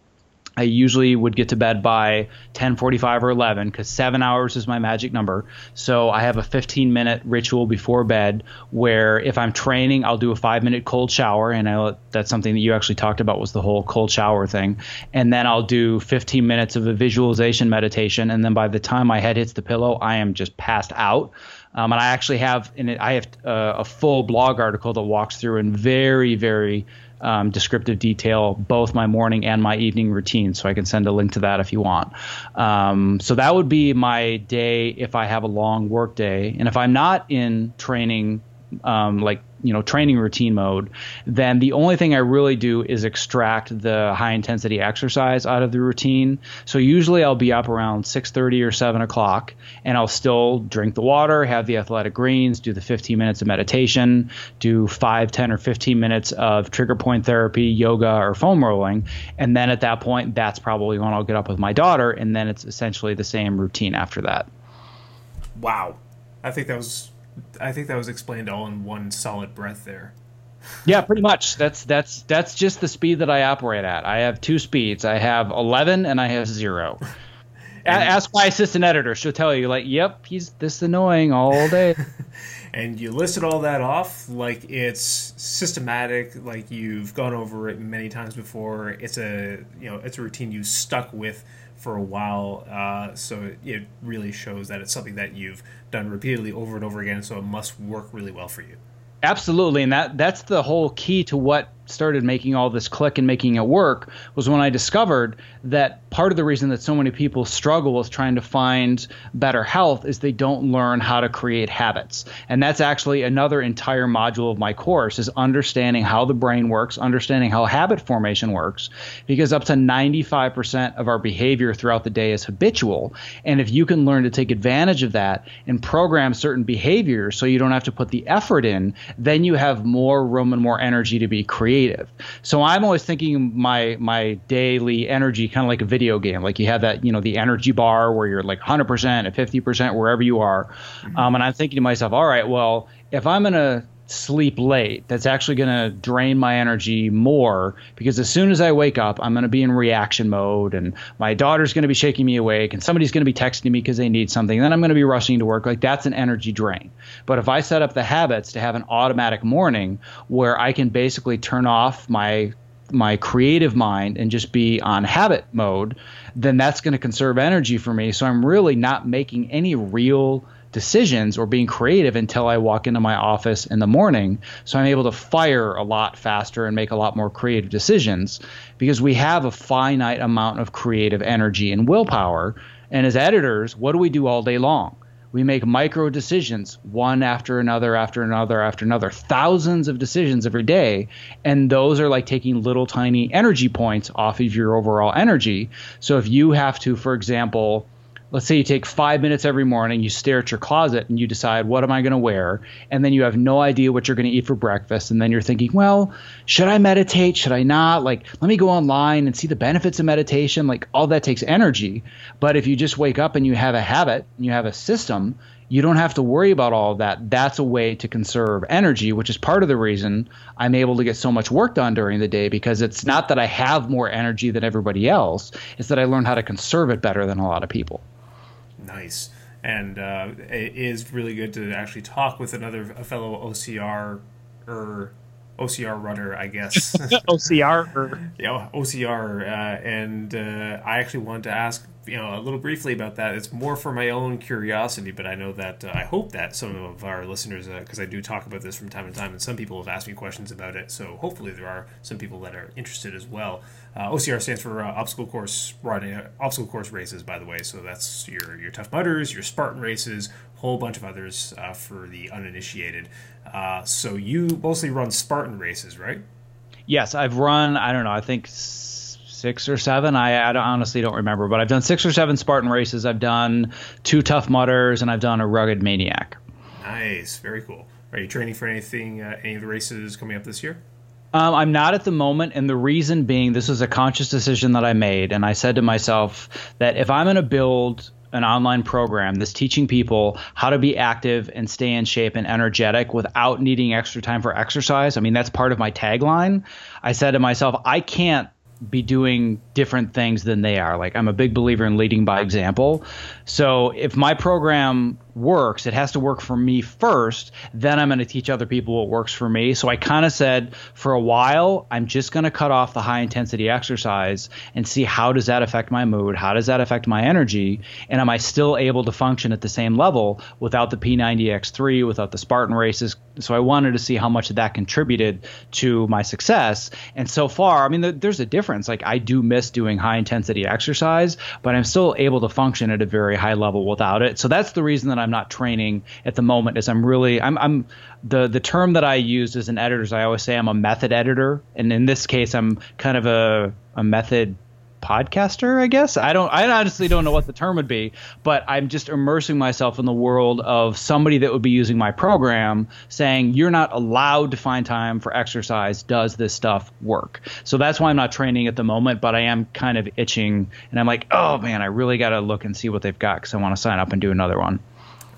I usually would get to bed by 10:45 or 11 because seven hours is my magic number. So I have a 15 minute ritual before bed where if I'm training, I'll do a five minute cold shower, and I, that's something that you actually talked about was the whole cold shower thing. And then I'll do 15 minutes of a visualization meditation, and then by the time my head hits the pillow, I am just passed out. Um, and I actually have in it, I have uh, a full blog article that walks through in very, very um, descriptive detail both my morning and my evening routine. So I can send a link to that if you want. Um, so that would be my day if I have a long work day. And if I'm not in training, um, like you know training routine mode, then the only thing I really do is extract the high intensity exercise out of the routine. So usually I'll be up around 6:30 or 7 o'clock, and I'll still drink the water, have the athletic greens, do the 15 minutes of meditation, do 5, 10, or 15 minutes of trigger point therapy, yoga, or foam rolling, and then at that point, that's probably when I'll get up with my daughter, and then it's essentially the same routine after that. Wow, I think that was I think that was explained all in one solid breath there. yeah, pretty much. That's that's that's just the speed that I operate at. I have two speeds. I have 11 and I have 0. Ask my assistant editor; she'll tell you, like, "Yep, he's this annoying all day." and you listed all that off like it's systematic, like you've gone over it many times before. It's a you know it's a routine you stuck with for a while. Uh, so it really shows that it's something that you've done repeatedly over and over again. So it must work really well for you. Absolutely, and that that's the whole key to what started making all this click and making it work was when I discovered that part of the reason that so many people struggle with trying to find better health is they don't learn how to create habits. And that's actually another entire module of my course is understanding how the brain works, understanding how habit formation works because up to 95% of our behavior throughout the day is habitual. And if you can learn to take advantage of that and program certain behaviors so you don't have to put the effort in, then you have more room and more energy to be creative creative. So I'm always thinking my my daily energy kind of like a video game. Like you have that, you know, the energy bar where you're like 100% at 50% wherever you are. Mm-hmm. Um, and I'm thinking to myself, all right, well, if I'm going to sleep late that's actually going to drain my energy more because as soon as I wake up, I'm going to be in reaction mode and my daughter's going to be shaking me awake and somebody's going to be texting me because they need something. Then I'm going to be rushing to work. Like that's an energy drain. But if I set up the habits to have an automatic morning where I can basically turn off my my creative mind and just be on habit mode, then that's going to conserve energy for me. So I'm really not making any real decisions or being creative until I walk into my office in the morning. So I'm able to fire a lot faster and make a lot more creative decisions because we have a finite amount of creative energy and willpower. And as editors, what do we do all day long? We make micro decisions, one after another, after another, after another, thousands of decisions every day. And those are like taking little tiny energy points off of your overall energy. So if you have to, for example, let's say you take five minutes every morning, you stare at your closet and you decide, what am I going to wear? And then you have no idea what you're going to eat for breakfast. And then you're thinking, well, should I meditate? Should I not? Like, let me go online and see the benefits of meditation. Like, all that takes energy. But if you just wake up and you have a habit and you have a system, you don't have to worry about all of that. That's a way to conserve energy, which is part of the reason I'm able to get so much work done during the day because it's not that I have more energy than everybody else, it's that I learn how to conserve it better than a lot of people nice. And uh, it is really good to actually talk with another a fellow OCR or OCR runner, I guess. OCR. yeah, OCR. Uh, and uh, I actually wanted to ask you know a little briefly about that. It's more for my own curiosity, but I know that uh, I hope that some of our listeners, because uh, I do talk about this from time to time, and some people have asked me questions about it. So hopefully there are some people that are interested as well. Uh, OCR stands for uh, obstacle course running, uh, obstacle course races, by the way. So that's your your tough mudders, your Spartan races, whole bunch of others uh, for the uninitiated. so you mostly run Spartan races, right? Yes, I've run. I don't know. I think six or seven. I, I honestly don't remember, but I've done six or seven Spartan races. I've done two Tough Mudders, and I've done a Rugged Maniac. Nice, very cool. Are you training for anything, uh, any of the races coming up this year? Um, I'm not at the moment, and the reason being, this was a conscious decision that I made, and I said to myself that if I'm going to build an online program that's teaching people how to be active and stay in shape and energetic without needing extra time for exercise. I mean, that's part of my tagline. I said to myself, I can't be doing different things than they are. Like I'm a big believer in leading by example. So if my program works, it has to work for me first. Then I'm going to teach other people what works for me. So I kind of said for a while, I'm just going to cut off the high intensity exercise and see how does that affect my mood? How does that affect my energy? And am I still able to function at the same level without the P90X3, without the Spartan races? So I wanted to see how much of that contributed to my success. And so far, I mean, there's a difference. Like I do miss doing high intensity exercise, but I'm still able to function at a very high level without it. So that's the reason that I'm not training at the moment is I'm really I'm I'm the the term that I use as an editor is I always say I'm a method editor, and in this case I'm kind of a a method podcaster, I guess. I don't I honestly don't know what the term would be, but I'm just immersing myself in the world of somebody that would be using my program saying you're not allowed to find time for exercise. Does this stuff work? So that's why I'm not training at the moment, but I am kind of itching and I'm like, "Oh man, I really got to look and see what they've got cuz I want to sign up and do another one."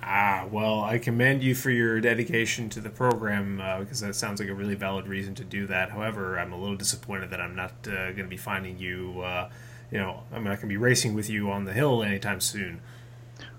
Ah, well, I commend you for your dedication to the program uh, because that sounds like a really valid reason to do that. However, I'm a little disappointed that I'm not uh, going to be finding you. Uh, you know, I'm not going to be racing with you on the hill anytime soon.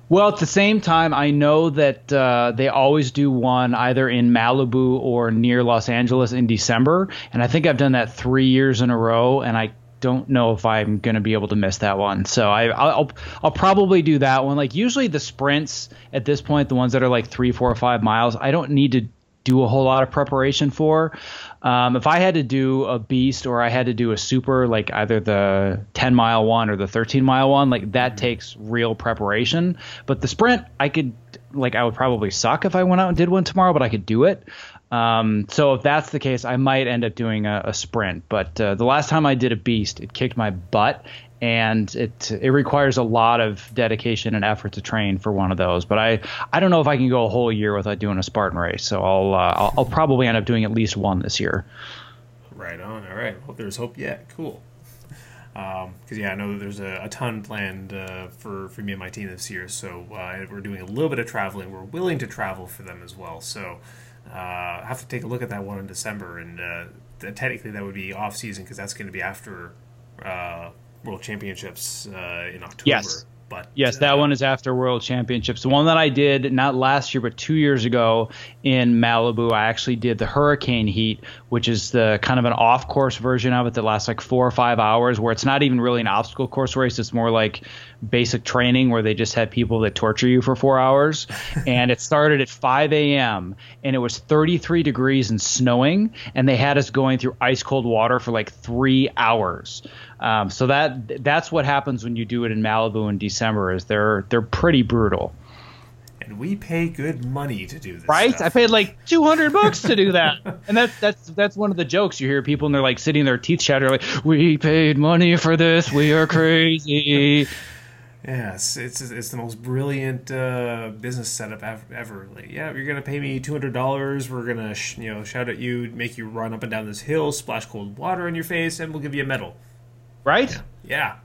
Well, at the same time, I know that uh, they always do one either in Malibu or near Los Angeles in December, and I think I've done that three years in a row, and I don't know if I'm going to be able to miss that one. So I, will I'll probably do that one. Like usually the sprints at this point, the ones that are like three, four, or five miles, I don't need to do a whole lot of preparation for. Um, if I had to do a beast or I had to do a super, like either the 10 mile one or the 13 mile one, like that mm-hmm. takes real preparation. But the sprint, I could, like, I would probably suck if I went out and did one tomorrow, but I could do it. Um, so if that's the case, I might end up doing a, a sprint. But uh, the last time I did a beast, it kicked my butt, and it it requires a lot of dedication and effort to train for one of those. But I I don't know if I can go a whole year without doing a Spartan race. So I'll uh, I'll, I'll, probably end up doing at least one this year. Right on. All right. Well, there's hope yet. Cool. Because um, yeah, I know there's a, a ton planned uh, for for me and my team this year. So uh, we're doing a little bit of traveling. We're willing to travel for them as well. So uh, have to take a look at that one in December, and uh, technically that would be off season because that's going to be after uh, World Championships in October. Yes. But yes, that uh, one is after World Championships. The one that I did not last year, but two years ago in Malibu, I actually did the Hurricane Heat, which is the kind of an off-course version of it that lasts like four or five hours, where it's not even really an obstacle course race. It's more like basic training where they just have people that torture you for four hours. and it started at 5 a.m. and it was 33 degrees and snowing, and they had us going through ice cold water for like three hours. Um, so that that's what happens when you do it in Malibu in December. Is they're they're pretty brutal. And we pay good money to do this. Right? Stuff. I paid like two hundred bucks to do that, and that's that's that's one of the jokes you hear people and they're like sitting their teeth chatter like, "We paid money for this. We are crazy." Yes, it's it's the most brilliant uh, business setup ever. Like, yeah, you're gonna pay me two hundred dollars. We're gonna sh- you know shout at you, make you run up and down this hill, splash cold water on your face, and we'll give you a medal right? Yeah. yeah.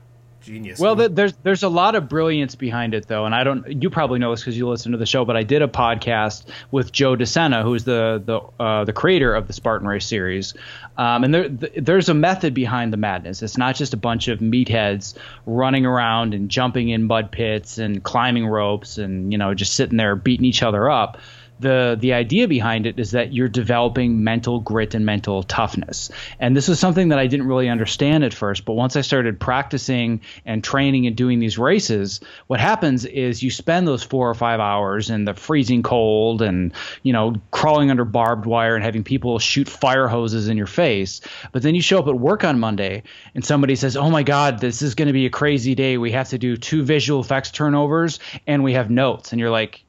Genius. Well, there's there's a lot of brilliance behind it, though, and I don't. You probably know this because you listen to the show, but I did a podcast with Joe DeSena, who's the the uh, the creator of the Spartan Race series, um, and there there's a method behind the madness. It's not just a bunch of meatheads running around and jumping in mud pits and climbing ropes and you know just sitting there beating each other up the the idea behind it is that you're developing mental grit and mental toughness. And this is something that I didn't really understand at first, but once I started practicing and training and doing these races, what happens is you spend those 4 or 5 hours in the freezing cold and, you know, crawling under barbed wire and having people shoot fire hoses in your face. But then you show up at work on Monday and somebody says, "Oh my god, this is going to be a crazy day. We have to do two visual effects turnovers and we have notes." And you're like,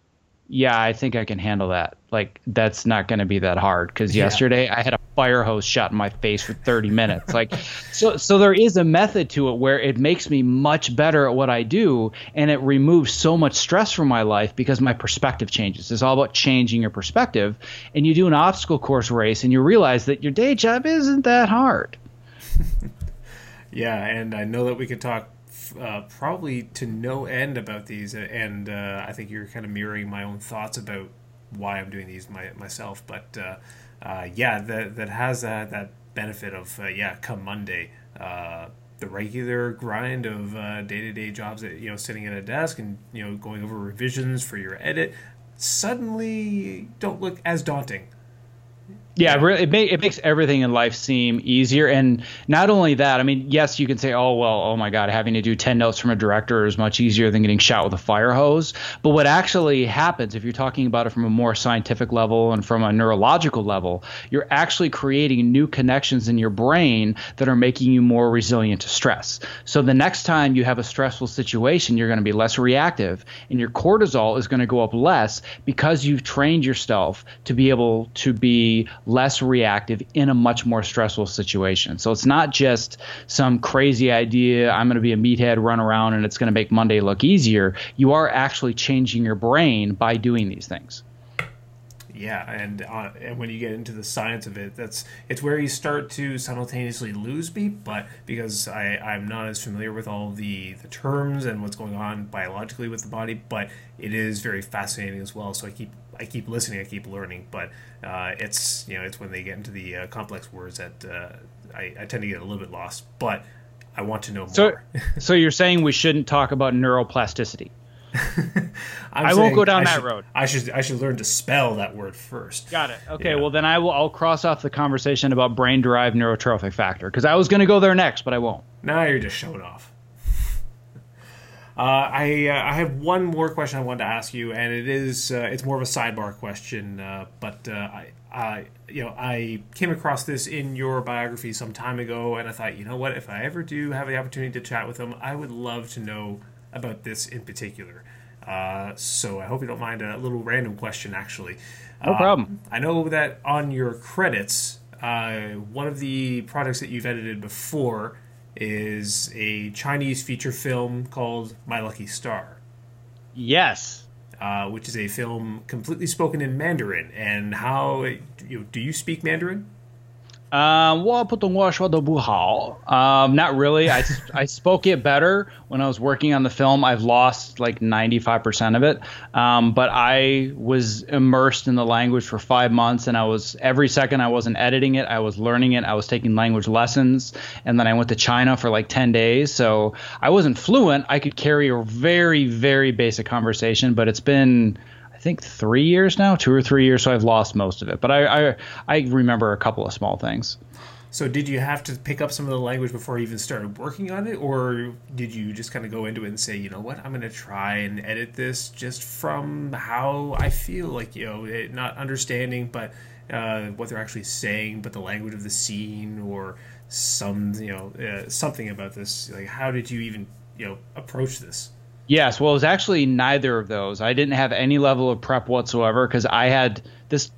yeah, I think I can handle that. Like that's not going to be that hard because yeah. yesterday I had a fire hose shot in my face for 30 minutes. Like so so there is a method to it where it makes me much better at what I do and it removes so much stress from my life because my perspective changes. It's all about changing your perspective and you do an obstacle course race and you realize that your day job isn't that hard. yeah, and I know that we could talk uh, probably to no end about these, and uh, I think you're kind of mirroring my own thoughts about why I'm doing these my, myself. But uh, uh yeah, that that has that that benefit of uh, yeah, come Monday, uh, the regular grind of day to day jobs that you know sitting at a desk and you know going over revisions for your edit suddenly don't look as daunting yeah, it, it makes everything in life seem easier. And not only that, I mean, yes, you can say, oh, well, oh my God, having to do 10 notes from a director is much easier than getting shot with a fire hose. But what actually happens, if you're talking about it from a more scientific level and from a neurological level, you're actually creating new connections in your brain that are making you more resilient to stress. So the next time you have a stressful situation, you're going to be less reactive and your cortisol is going to go up less because you've trained yourself to be able to be less reactive in a much more stressful situation. So it's not just some crazy idea, I'm going to be a meathead, run around, and it's going to make Monday look easier. You are actually changing your brain by doing these things. Yeah, and uh, and when you get into the science of it, that's it's where you start to simultaneously lose me. But because I I'm not as familiar with all the the terms and what's going on biologically with the body, but it is very fascinating as well. So I keep I keep listening, I keep learning. But uh, it's you know it's when they get into the uh, complex words that uh, I, I tend to get a little bit lost. But I want to know more. So, so you're saying we shouldn't talk about neuroplasticity? I won't go down I that should, road. I should I should learn to spell that word first. Got it. Okay. Yeah. Well, then I will. I'll cross off the conversation about brain-derived neurotrophic factor because I was going to go there next, but I won't. Now you're just showing off. Uh, I uh, I have one more question I wanted to ask you, and it is uh, it's more of a sidebar question, uh, but uh, I, I you know I came across this in your biography some time ago, and I thought you know what if I ever do have the opportunity to chat with him, I would love to know about this in particular. Uh, so I hope you don't mind a little random question, actually. No problem. I know that on your credits, one of the projects that you've edited before is a Chinese feature film called My Lucky Star. Yes. Uh, which is a film completely spoken in Mandarin. And how you know, do you speak Mandarin? 呃，我普通话说的不好。Um, not really. I, I spoke it better when I was working on the film. I've lost like 95% of it. Um, but I was immersed in the language for five months, and I was every second I wasn't editing it, I was learning it. I was taking language lessons, and then I went to China for like 10 days. So I wasn't fluent. I could carry a very, very basic conversation, but it's been think three years now, two or three years. So I've lost most of it, but I, I, I remember a couple of small things. So did you have to pick up some of the language before you even started working on it, or did you just kind of go into it and say, you know what, I'm going to try and edit this just from how I feel, like you know, it, not understanding, but uh, what they're actually saying, but the language of the scene or some, you know, uh, something about this. Like, how did you even, you know, approach this? Yes, well, it was actually neither of those. I didn't have any level of prep whatsoever because I had this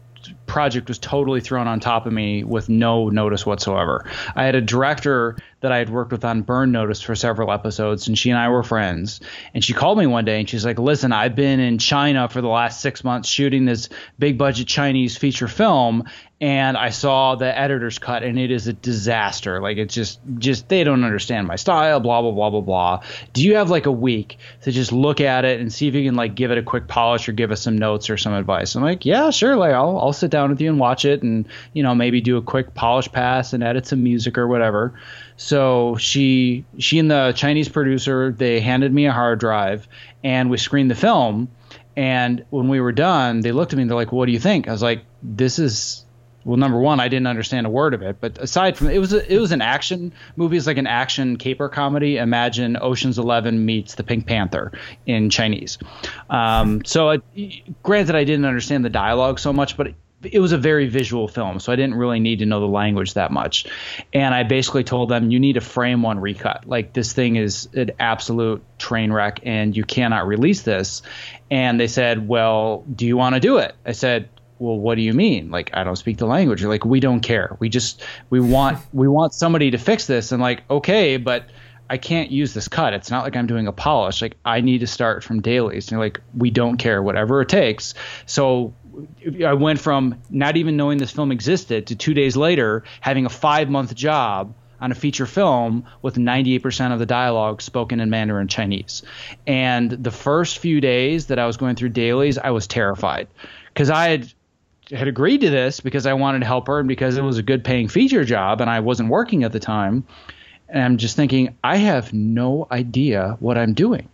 project was totally thrown on top of me with no notice whatsoever. I had a director that I had worked with on Burn Notice for several episodes, and she and I were friends. And she called me one day and she's like, Listen, I've been in China for the last six months shooting this big budget Chinese feature film, and I saw the editor's cut and it is a disaster. Like it's just just they don't understand my style, blah blah blah blah blah. Do you have like a week to just look at it and see if you can like give it a quick polish or give us some notes or some advice? I'm like, yeah, sure. Like I'll I'll sit down with you and watch it and you know maybe do a quick polish pass and edit some music or whatever. So she she and the Chinese producer they handed me a hard drive and we screened the film. And when we were done, they looked at me and they're like, "What do you think?" I was like, "This is well, number one, I didn't understand a word of it. But aside from it was a, it was an action movie. It's like an action caper comedy. Imagine Ocean's Eleven meets The Pink Panther in Chinese. Um, so, it, granted, I didn't understand the dialogue so much, but it was a very visual film, so I didn't really need to know the language that much. And I basically told them, you need a frame one recut. Like this thing is an absolute train wreck, and you cannot release this. And they said, well, do you want to do it? I said, well, what do you mean? Like I don't speak the language. You're like, we don't care. We just we want we want somebody to fix this. And like, okay, but I can't use this cut. It's not like I'm doing a polish. Like I need to start from dailies. And like, we don't care, whatever it takes. So I went from not even knowing this film existed to two days later having a five month job on a feature film with 98% of the dialogue spoken in Mandarin Chinese. And the first few days that I was going through dailies, I was terrified because I had had agreed to this because I wanted to help her and because it was a good paying feature job and I wasn't working at the time. And I'm just thinking, I have no idea what I'm doing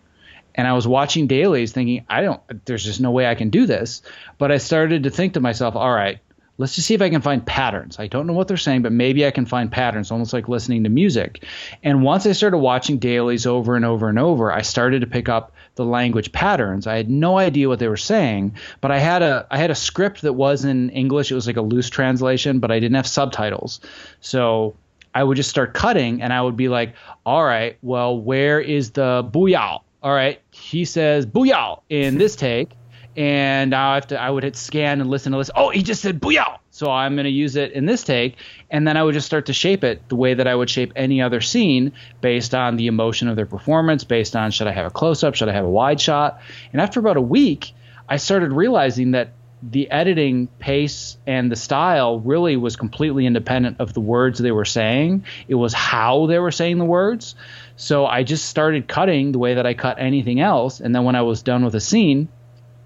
and I was watching dailies thinking, I don't, there's just no way I can do this. But I started to think to myself, all right, let's just see if I can find patterns. I don't know what they're saying, but maybe I can find patterns, almost like listening to music. And once I started watching dailies over and over and over, I started to pick up the language patterns. I had no idea what they were saying, but I had a I had a script that was in English. It was like a loose translation, but I didn't have subtitles. So I would just start cutting and I would be like, all right, well, where is the booyah? All right, he says booyah in this take, and I have to I would hit scan and listen to this. Oh, he just said booyah, so I'm going to use it in this take, and then I would just start to shape it the way that I would shape any other scene based on the emotion of their performance, based on should I have a close up, should I have a wide shot, and after about a week, I started realizing that the editing pace and the style really was completely independent of the words they were saying. It was how they were saying the words. So I just started cutting the way that I cut anything else, and then when I was done with a scene,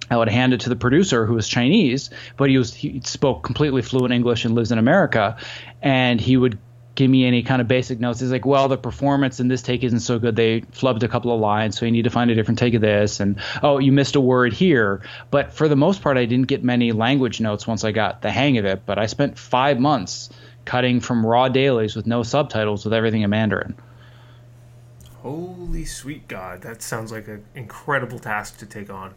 I would hand it to the producer who was Chinese, but he was he spoke completely fluent English and lives in America, and he would give me any kind of basic notes. He's like, well, the performance in this take isn't so good. They flubbed a couple of lines, so you need to find a different take of this. And oh, you missed a word here. But for the most part, I didn't get many language notes once I got the hang of it. But I spent five months cutting from raw dailies with no subtitles with everything in Mandarin. Holy sweet God, that sounds like an incredible task to take on.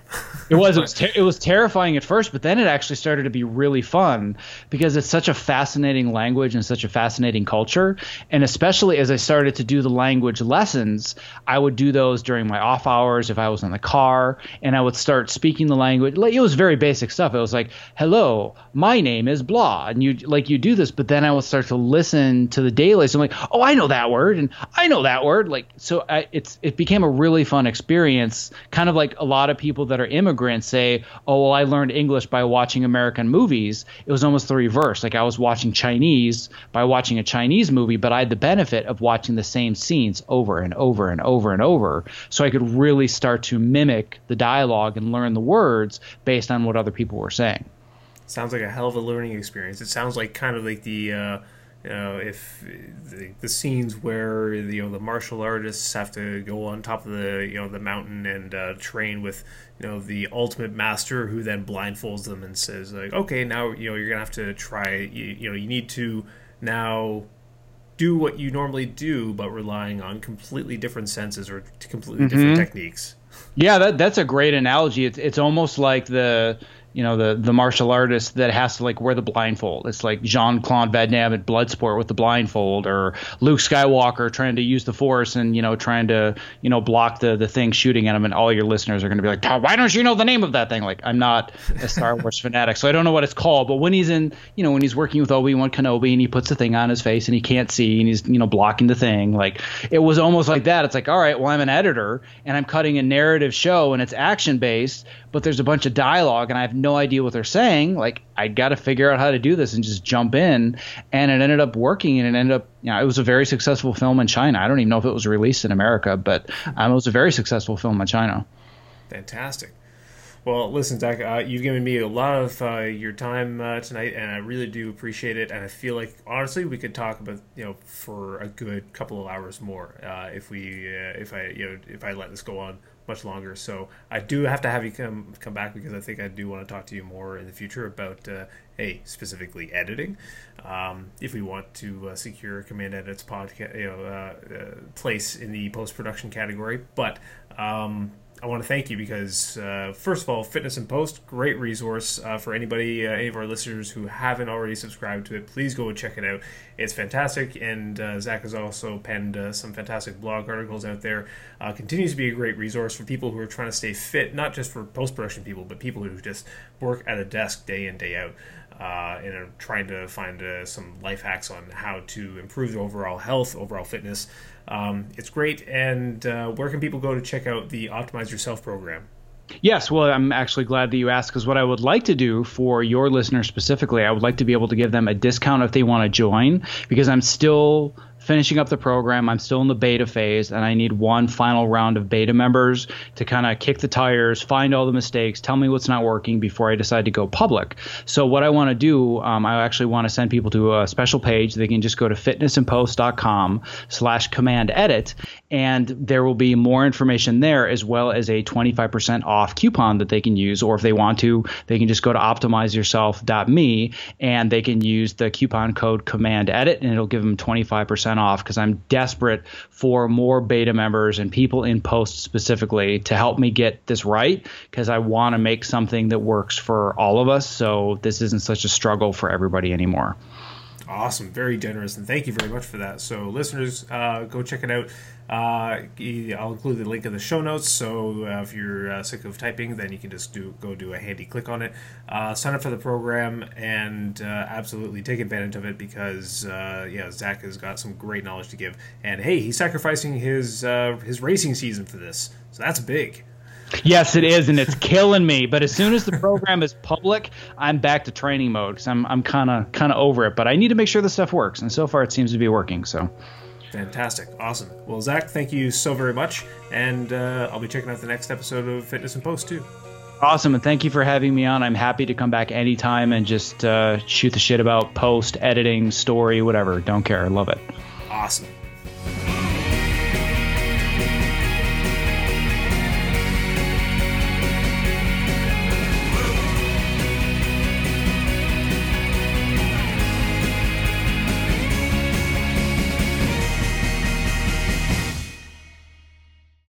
it was. It was, ter- it was terrifying at first, but then it actually started to be really fun because it's such a fascinating language and such a fascinating culture. And especially as I started to do the language lessons, I would do those during my off hours if I was in the car, and I would start speaking the language. It was very basic stuff. It was like, "Hello, my name is blah," and you like you do this, but then I would start to listen to the dailies. I'm like, "Oh, I know that word, and I know that word." Like so I, it's it became a really fun experience. Kind of like a lot of people that are immigrants say, "Oh, well, I learned English by watching American movies." It was almost the reverse. Like I was watching Chinese by watching a Chinese movie, but I had the benefit of watching the same scenes over and over and over and over, so I could really start to mimic the dialogue and learn the words based on what other people were saying. Sounds like a hell of a learning experience. It sounds like kind of like the. Uh you know, if the, the scenes where you know the martial artists have to go on top of the you know the mountain and uh, train with you know the ultimate master who then blindfolds them and says like, okay, now you know you're gonna have to try. You, you know, you need to now do what you normally do, but relying on completely different senses or completely mm-hmm. different techniques. Yeah, that that's a great analogy. It's it's almost like the you know the the martial artist that has to like wear the blindfold. It's like Jean Claude Van Damme at Bloodsport with the blindfold, or Luke Skywalker trying to use the Force and you know trying to you know block the the thing shooting at him. And all your listeners are going to be like, why don't you know the name of that thing? Like I'm not a Star Wars fanatic, so I don't know what it's called. But when he's in you know when he's working with Obi Wan Kenobi and he puts the thing on his face and he can't see and he's you know blocking the thing, like it was almost like that. It's like all right, well I'm an editor and I'm cutting a narrative show and it's action based, but there's a bunch of dialogue and I have no idea what they're saying. Like I got to figure out how to do this and just jump in, and it ended up working and it ended up you know it was a very successful film in China. I don't even know if it was released in America, but um, it was a very successful film in China. Fantastic. Well, listen, Zach, uh, you've given me a lot of uh, your time uh, tonight, and I really do appreciate it. And I feel like, honestly, we could talk about you know for a good couple of hours more uh, if we uh, if I you know if I let this go on much longer. So I do have to have you come come back because I think I do want to talk to you more in the future about uh, hey specifically editing. Um, if we want to uh, secure Command Edit's podcast you know uh, uh place in the post production category, but um, I want to thank you because, uh, first of all, Fitness in Post, great resource uh, for anybody, uh, any of our listeners who haven't already subscribed to it. Please go check it out. It's fantastic. And uh, Zach has also penned uh, some fantastic blog articles out there. Uh, continues to be a great resource for people who are trying to stay fit, not just for post production people, but people who just work at a desk day in, day out. Uh, and are trying to find uh, some life hacks on how to improve their overall health, overall fitness. Um, it's great. And uh, where can people go to check out the Optimize Yourself program? Yes, well, I'm actually glad that you asked because what I would like to do for your listeners specifically, I would like to be able to give them a discount if they want to join because I'm still finishing up the program. I'm still in the beta phase, and I need one final round of beta members to kind of kick the tires, find all the mistakes, tell me what's not working before I decide to go public. So what I want to do, um, I actually want to send people to a special page. They can just go to fitnessinpost.com slash command edit, and there will be more information there as well as a 25% off coupon that they can use. Or if they want to, they can just go to optimizeyourself.me and they can use the coupon code command edit, and it'll give them 25% off because I'm desperate for more beta members and people in post specifically to help me get this right because I want to make something that works for all of us so this isn't such a struggle for everybody anymore. Awesome, very generous, and thank you very much for that. So, listeners, uh, go check it out. Uh, I'll include the link in the show notes. So, uh, if you're uh, sick of typing, then you can just do go do a handy click on it. Uh, sign up for the program and uh, absolutely take advantage of it because yeah, Zach has got some great knowledge to give. And hey, he's sacrificing his his racing season for this, so that's big. Yes, it is, and it's killing me. But as soon as the program is public, I'm back to training mode because I'm I'm kind of kind of over it. But I need to make sure the stuff works, and so far it seems to be working. So. Fantastic. Awesome. Well, Zach, thank you so very much. And uh, I'll be checking out the next episode of Fitness in Post, too. Awesome. And thank you for having me on. I'm happy to come back anytime and just uh, shoot the shit about post, editing, story, whatever. Don't care. I Love it. Awesome.